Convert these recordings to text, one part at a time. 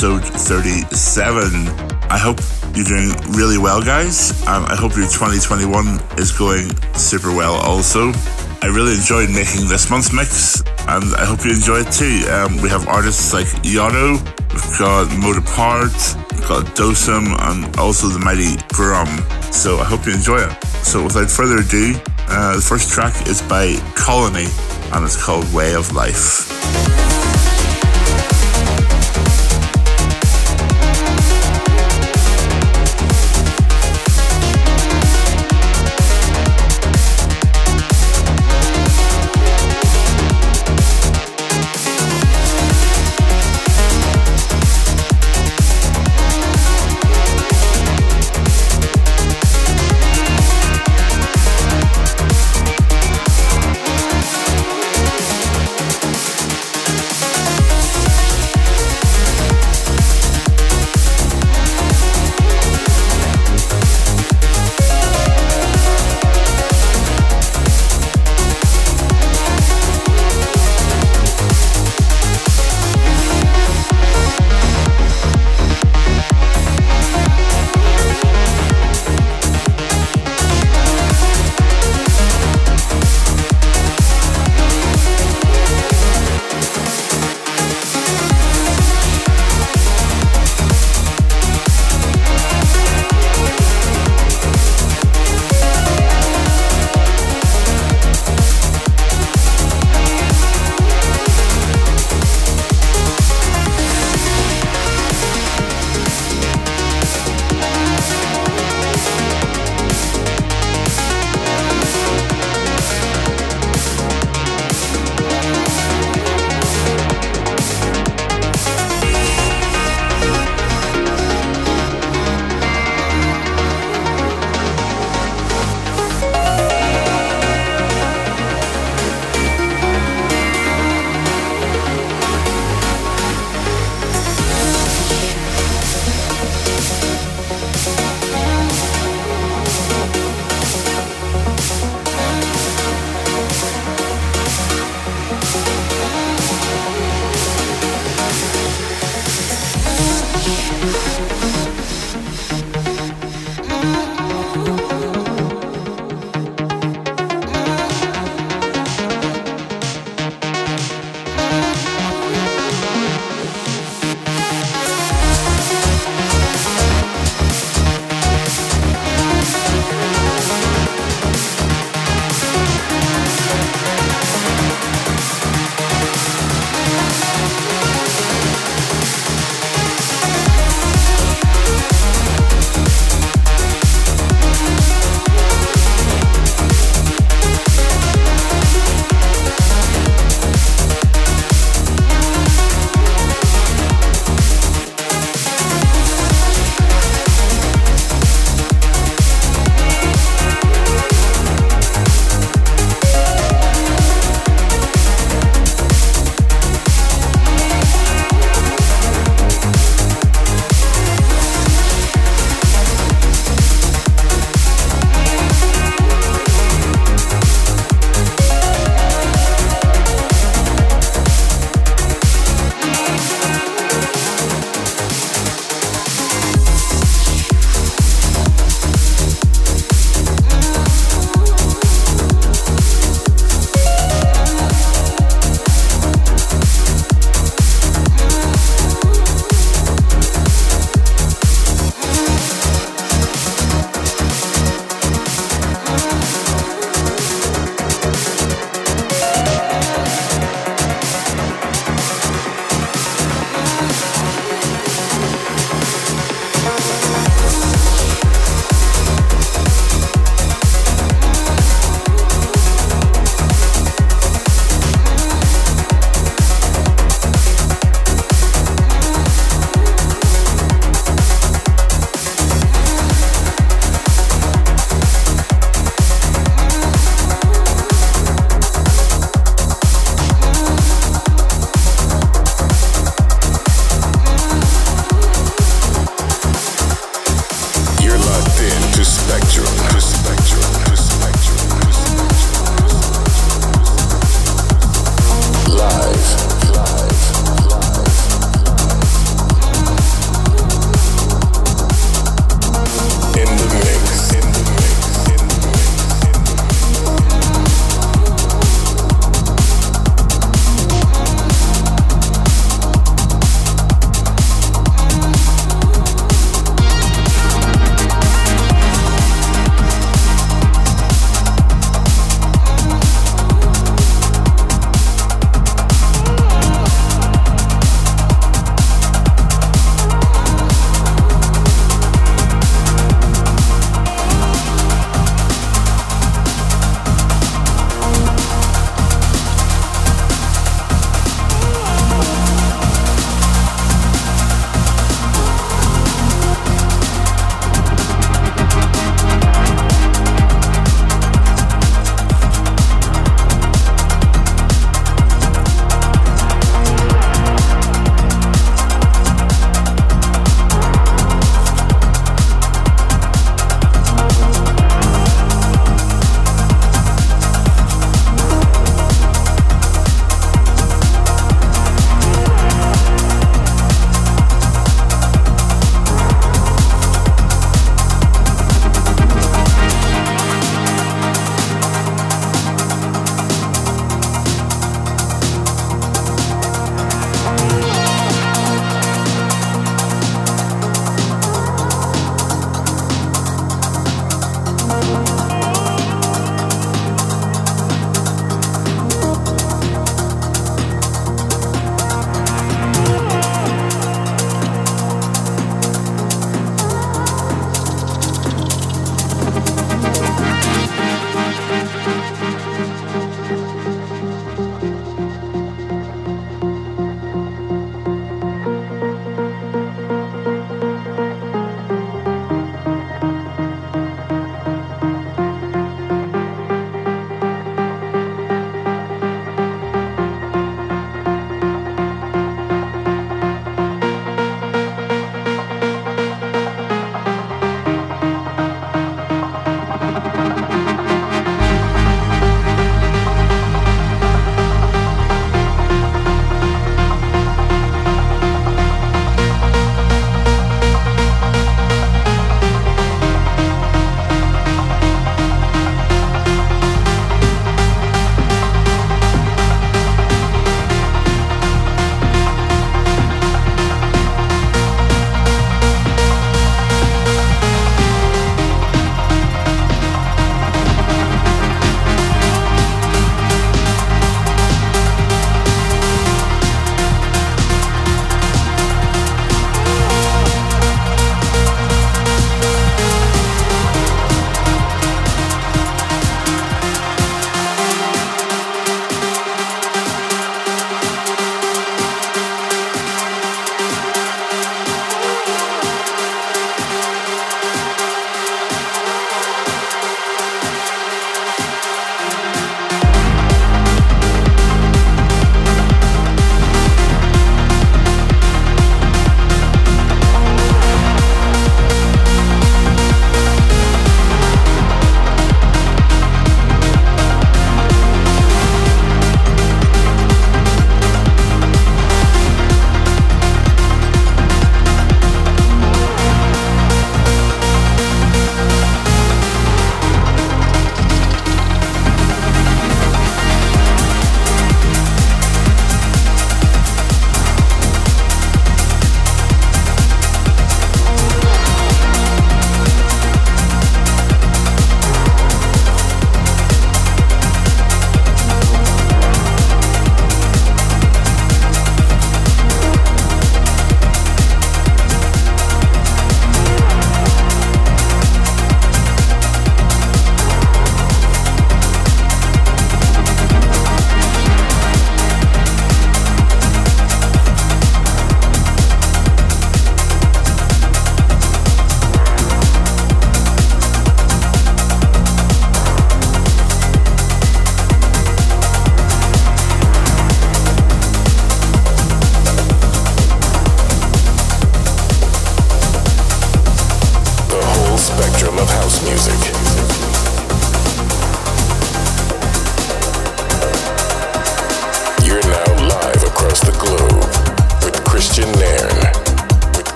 episode 37. I hope you're doing really well, guys. Um, I hope your 2021 is going super well also. I really enjoyed making this month's mix, and I hope you enjoy it too. Um, we have artists like Yotto, we've got Motapart, we've got Dosem, and also the mighty Grum. So I hope you enjoy it. So without further ado, uh, the first track is by Colony and it's called Way of Life.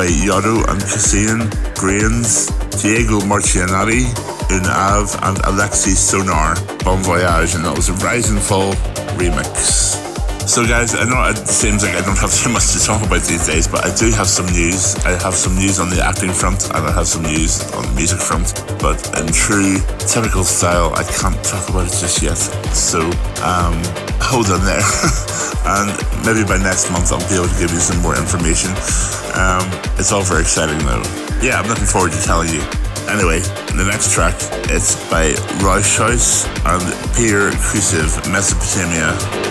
By Yotto and Cassian, Grains, Diego Marcianati, Unav, and Alexi Sonar, Bon Voyage, and that was a Rise and Fall remix. So, guys, I know it seems like I don't have too much to talk about these days, but I do have some news. I have some news on the acting front, and I have some news on the music front. But in true typical style, I can't talk about it just yet. So, um, hold on there. and maybe by next month, I'll be able to give you some more information. Um, it's all very exciting, though. Yeah, I'm looking forward to telling you. Anyway, the next track it's by Roy Royce and Peter Kusiv, Mesopotamia.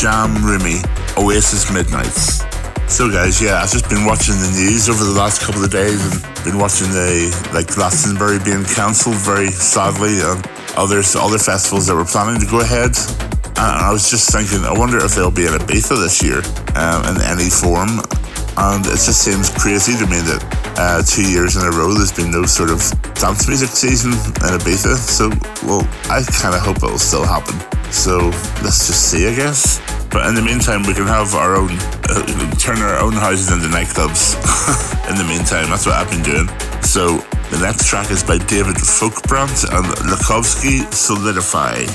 Jam Rumi, Oasis Midnights. So guys, yeah, I've just been watching the news over the last couple of days and been watching the like Glastonbury being cancelled very sadly and others other festivals that were planning to go ahead. And I was just thinking, I wonder if there'll be an Ibiza this year um, in any form. And it just seems crazy to me that uh, two years in a row there's been no sort of dance music season in Ibiza. So, well, I kind of hope it'll still happen. So, let's just see, I guess. But in the meantime, we can have our own, uh, turn our own houses into nightclubs. in the meantime, that's what I've been doing. So, the next track is by David Folkbrandt and Lukovsky Solidify.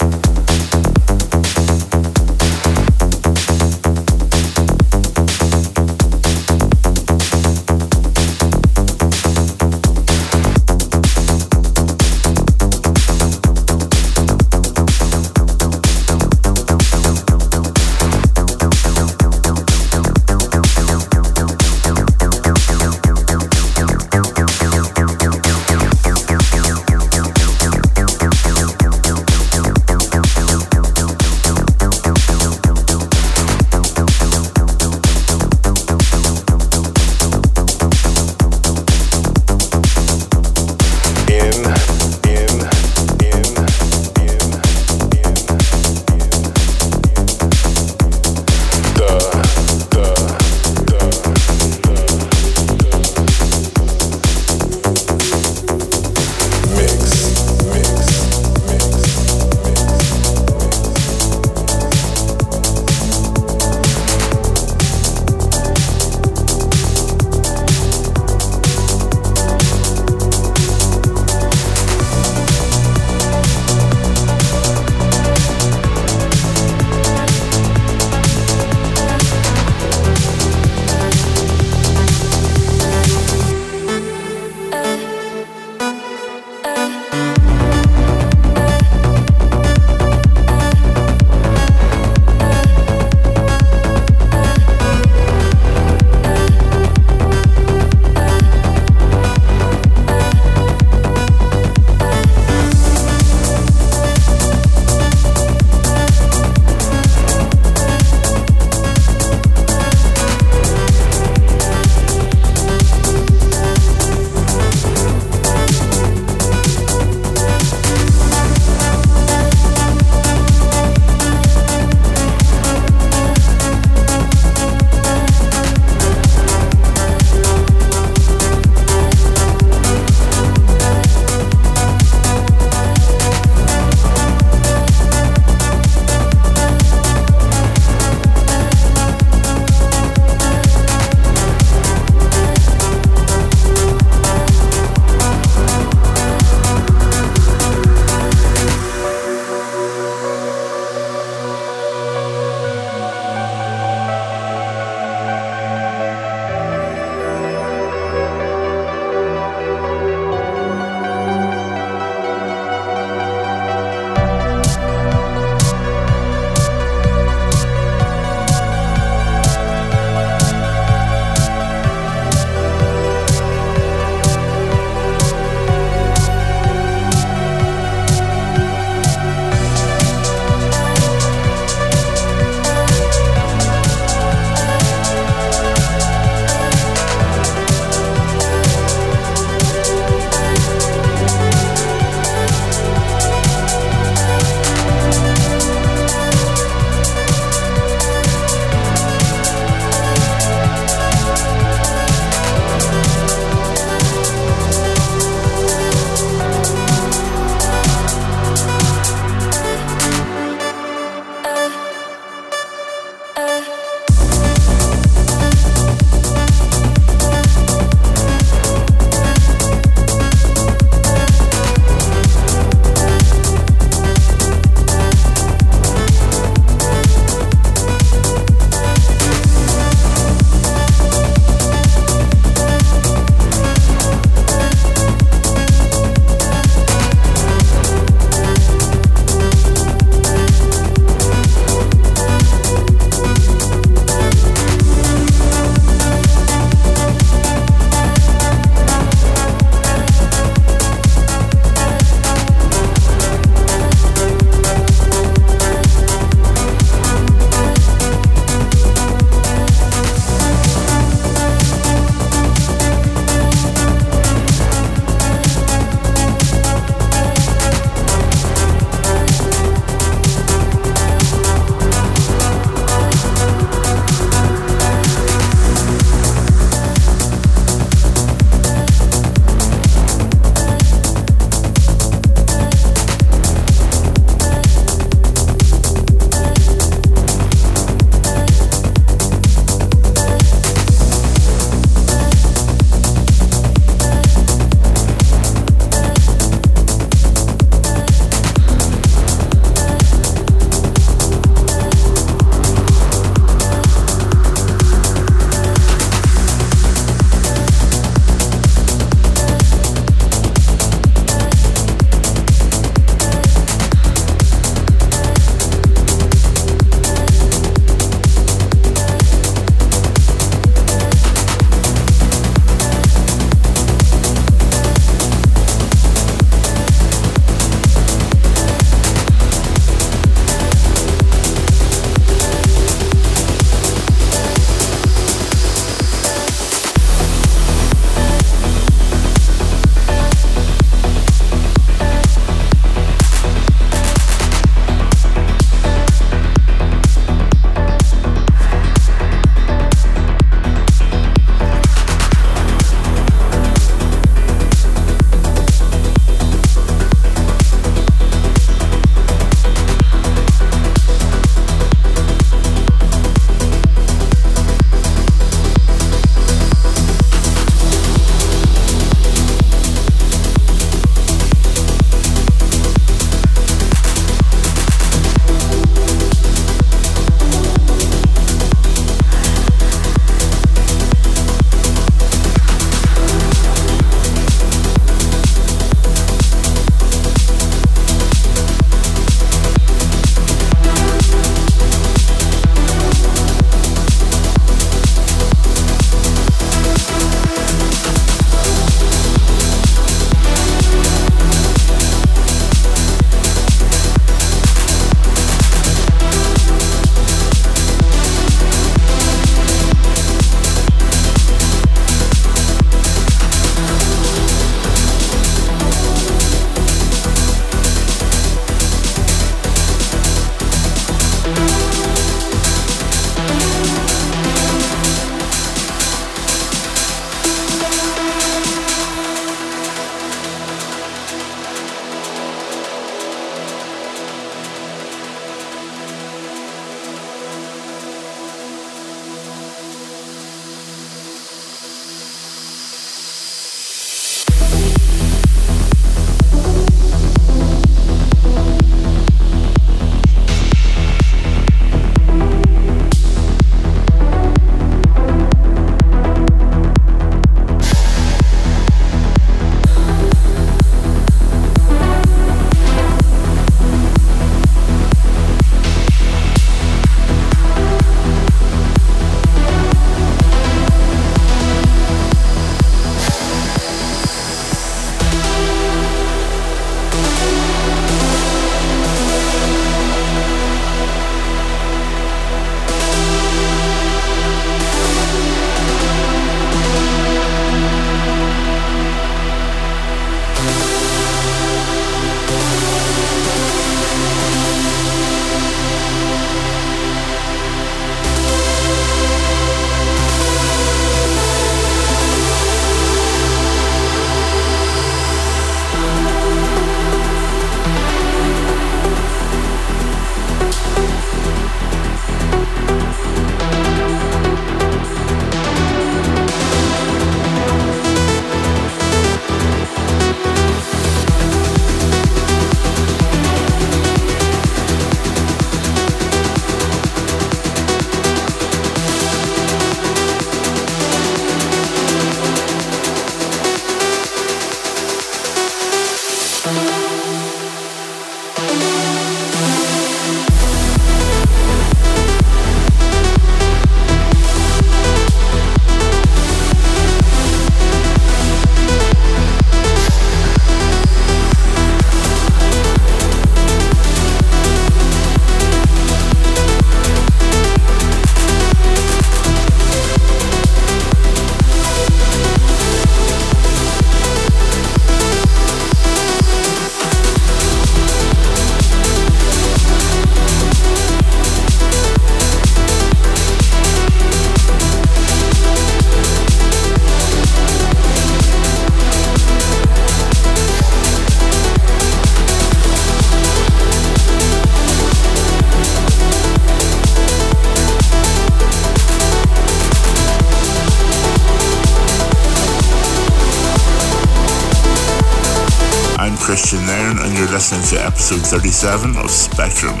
Episode 37 of Spectrum.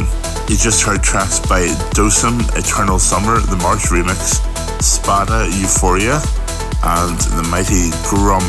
You just heard tracks by Dosem, Eternal Summer, the March remix, Spada, Euphoria, and the mighty Grum,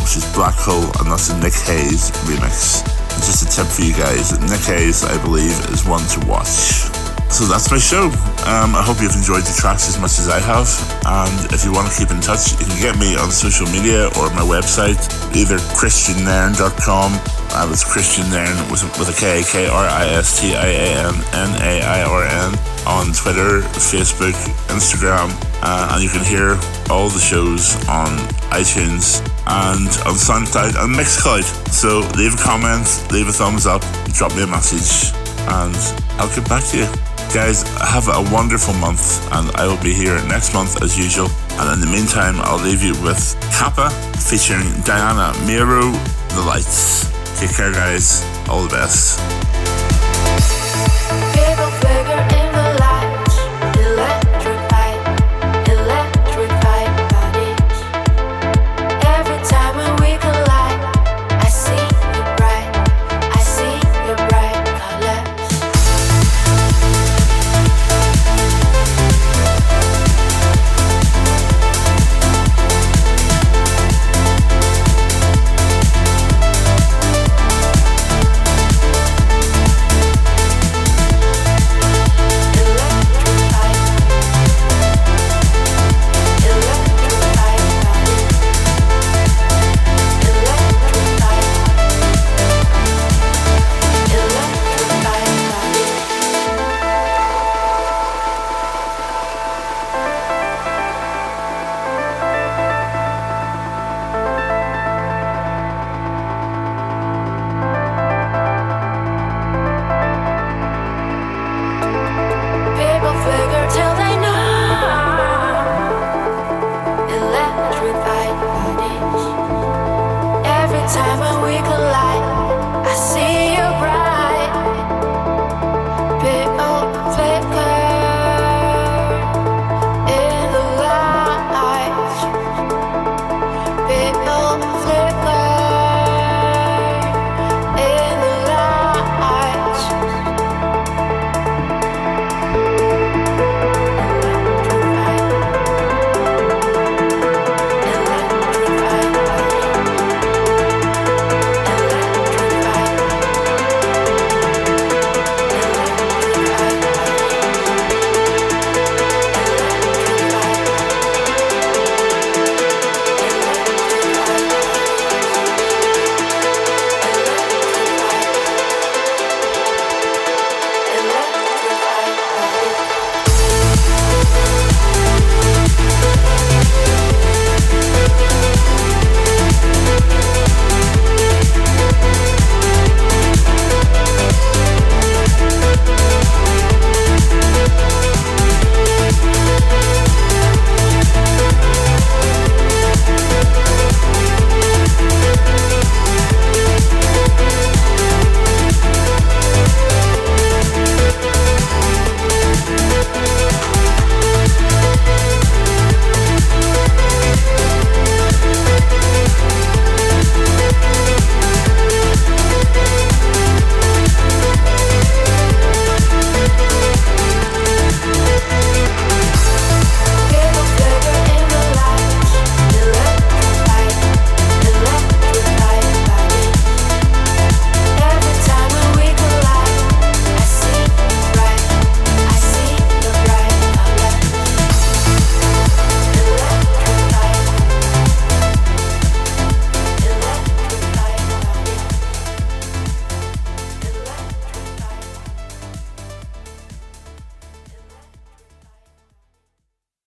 which is Black Hole, and that's a Nick Hayes remix. And just a tip for you guys Nick Hayes, I believe, is one to watch. So that's my show. Um, I hope you've enjoyed the tracks as much as I have. And if you want to keep in touch, you can get me on social media or my website, either kristiannairn.com. And was Kristian Nairn with, with a K, K R I S T I A N N A I R N on Twitter, Facebook, Instagram. Uh, and you can hear all the shows on iTunes and on SoundCloud and Mixcloud. So leave a comment, leave a thumbs up, drop me a message, and I'll get back to you. Guys, have a wonderful month, and I will be here next month as usual. And in the meantime, I'll leave you with Kappa featuring Diana Miro, The Lights. Take care, guys. All the best.